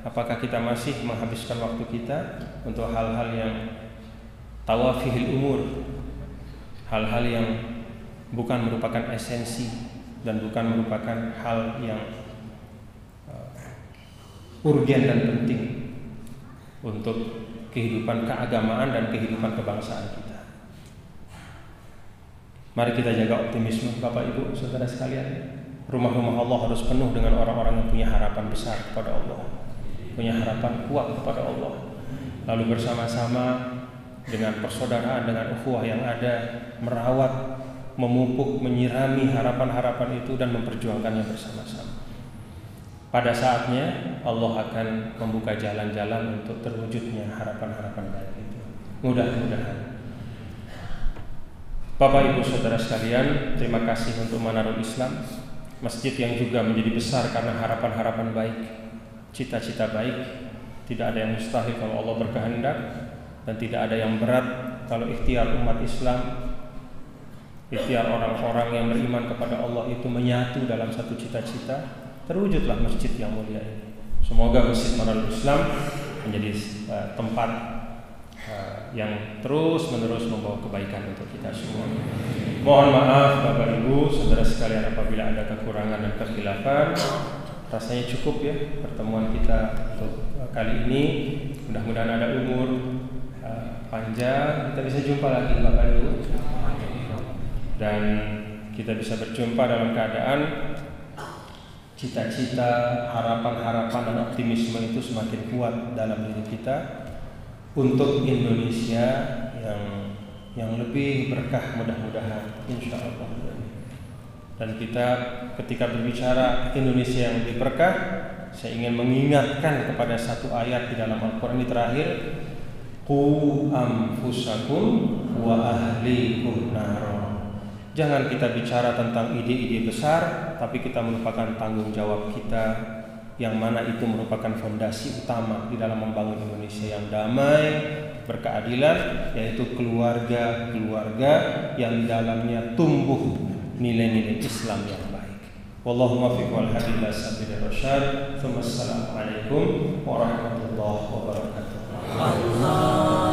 apakah kita masih menghabiskan waktu kita untuk hal-hal yang tawafihil umur, hal-hal yang bukan merupakan esensi dan bukan merupakan hal yang uh, urgen dan penting untuk kehidupan keagamaan dan kehidupan kebangsaan kita. Mari kita jaga optimisme Bapak Ibu Saudara sekalian. Rumah-rumah Allah harus penuh dengan orang-orang yang punya harapan besar kepada Allah. Punya harapan kuat kepada Allah. Lalu bersama-sama dengan persaudaraan dengan ukhuwah yang ada merawat, memupuk, menyirami harapan-harapan itu dan memperjuangkannya bersama-sama. Pada saatnya Allah akan membuka jalan-jalan untuk terwujudnya harapan-harapan baik itu. Mudah-mudahan Bapak Ibu Saudara sekalian, terima kasih untuk Manarul Islam, masjid yang juga menjadi besar karena harapan-harapan baik, cita-cita baik. Tidak ada yang mustahil kalau Allah berkehendak dan tidak ada yang berat kalau ikhtiar umat Islam, ikhtiar orang-orang yang beriman kepada Allah itu menyatu dalam satu cita-cita, terwujudlah masjid yang mulia ini. Semoga Masjid Manarul Islam menjadi uh, tempat yang terus menerus membawa kebaikan untuk kita semua. Mohon maaf Bapak Ibu, saudara sekalian apabila ada kekurangan dan kekhilafan. Rasanya cukup ya pertemuan kita untuk kali ini. Mudah-mudahan ada umur uh, panjang, kita bisa jumpa lagi Bapak Ibu. Dan kita bisa berjumpa dalam keadaan cita-cita, harapan-harapan dan optimisme itu semakin kuat dalam diri kita untuk Indonesia yang yang lebih berkah mudah-mudahan insya Allah dan kita ketika berbicara Indonesia yang lebih saya ingin mengingatkan kepada satu ayat di dalam Al-Quran ini terakhir Qu anfusakum wa ahlikum naro. Jangan kita bicara tentang ide-ide besar Tapi kita melupakan tanggung jawab kita yang mana itu merupakan fondasi utama di dalam membangun Indonesia yang damai, berkeadilan, yaitu keluarga-keluarga yang dalamnya tumbuh nilai-nilai Islam yang baik. Wallahu muwaffiq wal hadi ila sabilir rasyad. Assalamualaikum warahmatullahi wabarakatuh. Allah